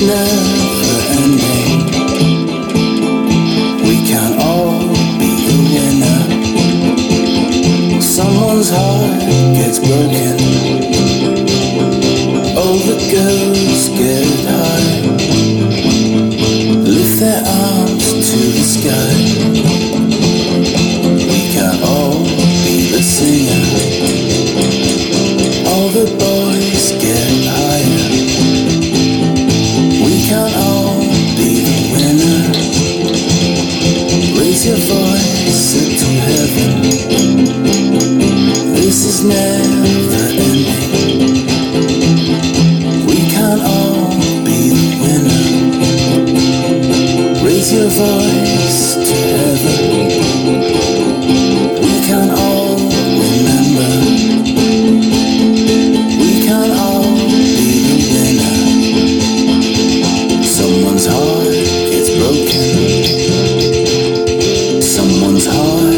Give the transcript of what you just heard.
never ending. We can all be a winner. Someone's heart gets broken. All the girls get hurt. heart.